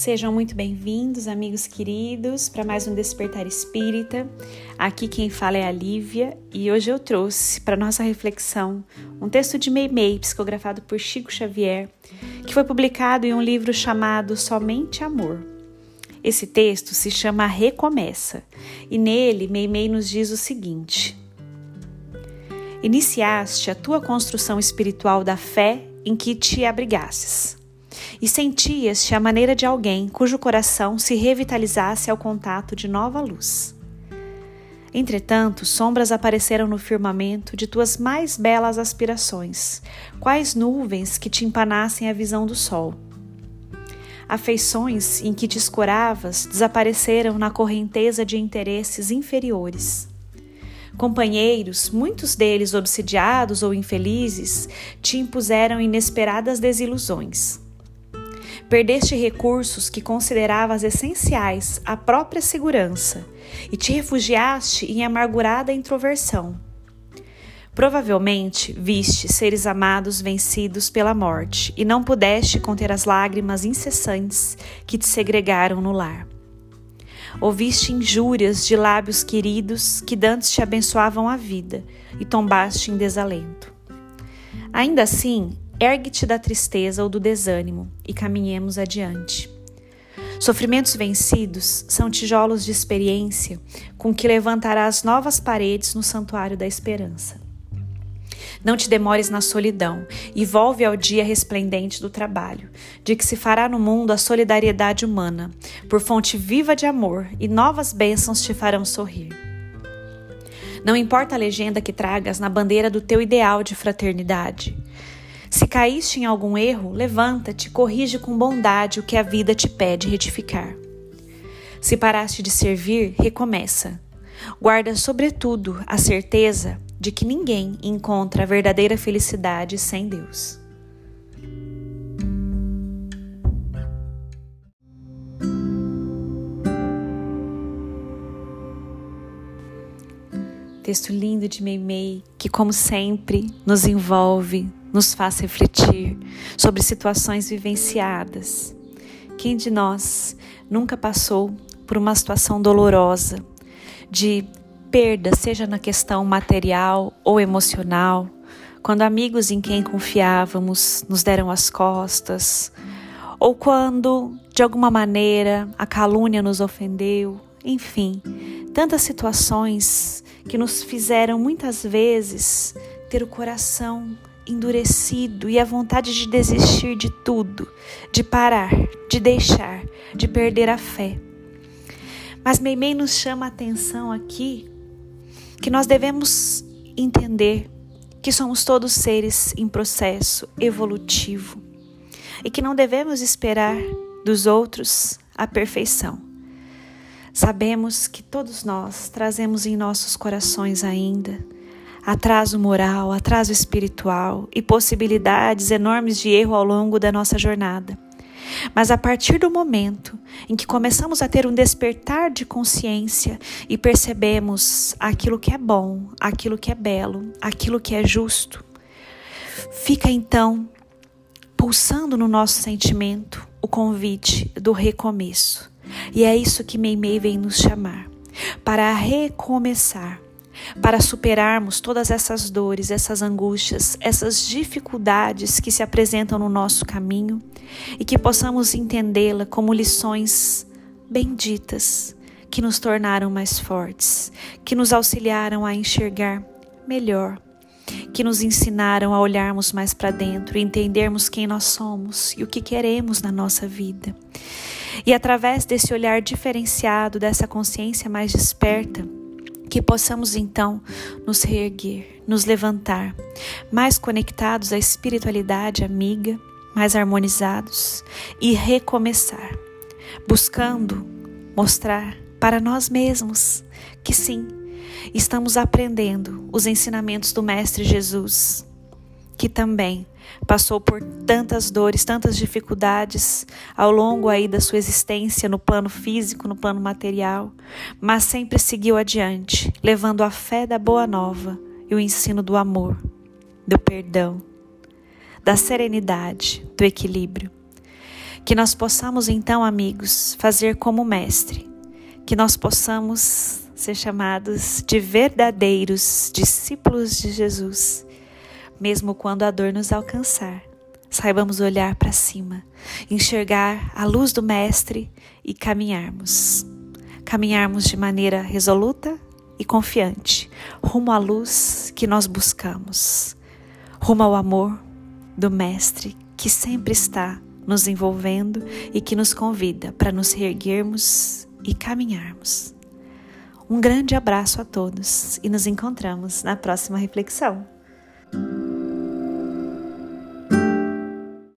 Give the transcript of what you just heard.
Sejam muito bem-vindos, amigos queridos, para mais um Despertar Espírita. Aqui quem fala é a Lívia e hoje eu trouxe para nossa reflexão um texto de Meimei, psicografado por Chico Xavier, que foi publicado em um livro chamado Somente Amor. Esse texto se chama Recomeça e nele Meimei nos diz o seguinte: Iniciaste a tua construção espiritual da fé em que te abrigasses e sentias-te a maneira de alguém cujo coração se revitalizasse ao contato de nova luz. Entretanto, sombras apareceram no firmamento de tuas mais belas aspirações, quais nuvens que te empanassem a visão do sol. Afeições em que te escoravas desapareceram na correnteza de interesses inferiores. Companheiros, muitos deles obsidiados ou infelizes, te impuseram inesperadas desilusões. Perdeste recursos que consideravas essenciais à própria segurança e te refugiaste em amargurada introversão. Provavelmente viste seres amados vencidos pela morte e não pudeste conter as lágrimas incessantes que te segregaram no lar. Ouviste injúrias de lábios queridos que dantes te abençoavam a vida e tombaste em desalento. Ainda assim, Ergue-te da tristeza ou do desânimo e caminhemos adiante. Sofrimentos vencidos são tijolos de experiência com que levantarás novas paredes no santuário da esperança. Não te demores na solidão e volve ao dia resplendente do trabalho, de que se fará no mundo a solidariedade humana, por fonte viva de amor, e novas bênçãos te farão sorrir. Não importa a legenda que tragas na bandeira do teu ideal de fraternidade. Se caíste em algum erro, levanta-te, corrige com bondade o que a vida te pede retificar. Se paraste de servir, recomeça. Guarda, sobretudo, a certeza de que ninguém encontra a verdadeira felicidade sem Deus. Texto lindo de Meimei, que, como sempre, nos envolve, nos faz refletir sobre situações vivenciadas. Quem de nós nunca passou por uma situação dolorosa de perda, seja na questão material ou emocional, quando amigos em quem confiávamos nos deram as costas, ou quando, de alguma maneira, a calúnia nos ofendeu, enfim, tantas situações que nos fizeram muitas vezes ter o coração endurecido e a vontade de desistir de tudo, de parar, de deixar, de perder a fé. Mas Meimei nos chama a atenção aqui que nós devemos entender que somos todos seres em processo evolutivo e que não devemos esperar dos outros a perfeição. Sabemos que todos nós trazemos em nossos corações ainda atraso moral, atraso espiritual e possibilidades enormes de erro ao longo da nossa jornada. Mas a partir do momento em que começamos a ter um despertar de consciência e percebemos aquilo que é bom, aquilo que é belo, aquilo que é justo, fica então pulsando no nosso sentimento o convite do recomeço. E é isso que Meimei vem nos chamar para recomeçar para superarmos todas essas dores, essas angústias, essas dificuldades que se apresentam no nosso caminho e que possamos entendê-la como lições benditas que nos tornaram mais fortes, que nos auxiliaram a enxergar melhor, que nos ensinaram a olharmos mais para dentro e entendermos quem nós somos e o que queremos na nossa vida. E através desse olhar diferenciado, dessa consciência mais desperta, que possamos então nos reerguer, nos levantar, mais conectados à espiritualidade amiga, mais harmonizados e recomeçar, buscando mostrar para nós mesmos que sim, estamos aprendendo os ensinamentos do Mestre Jesus, que também passou por tantas dores, tantas dificuldades ao longo aí da sua existência no plano físico, no plano material, mas sempre seguiu adiante, levando a fé da boa nova e o ensino do amor, do perdão, da serenidade, do equilíbrio. Que nós possamos então, amigos, fazer como mestre, que nós possamos ser chamados de verdadeiros discípulos de Jesus mesmo quando a dor nos alcançar. Saibamos olhar para cima, enxergar a luz do Mestre e caminharmos. Caminharmos de maneira resoluta e confiante, rumo à luz que nós buscamos, rumo ao amor do Mestre que sempre está nos envolvendo e que nos convida para nos reerguermos e caminharmos. Um grande abraço a todos e nos encontramos na próxima reflexão.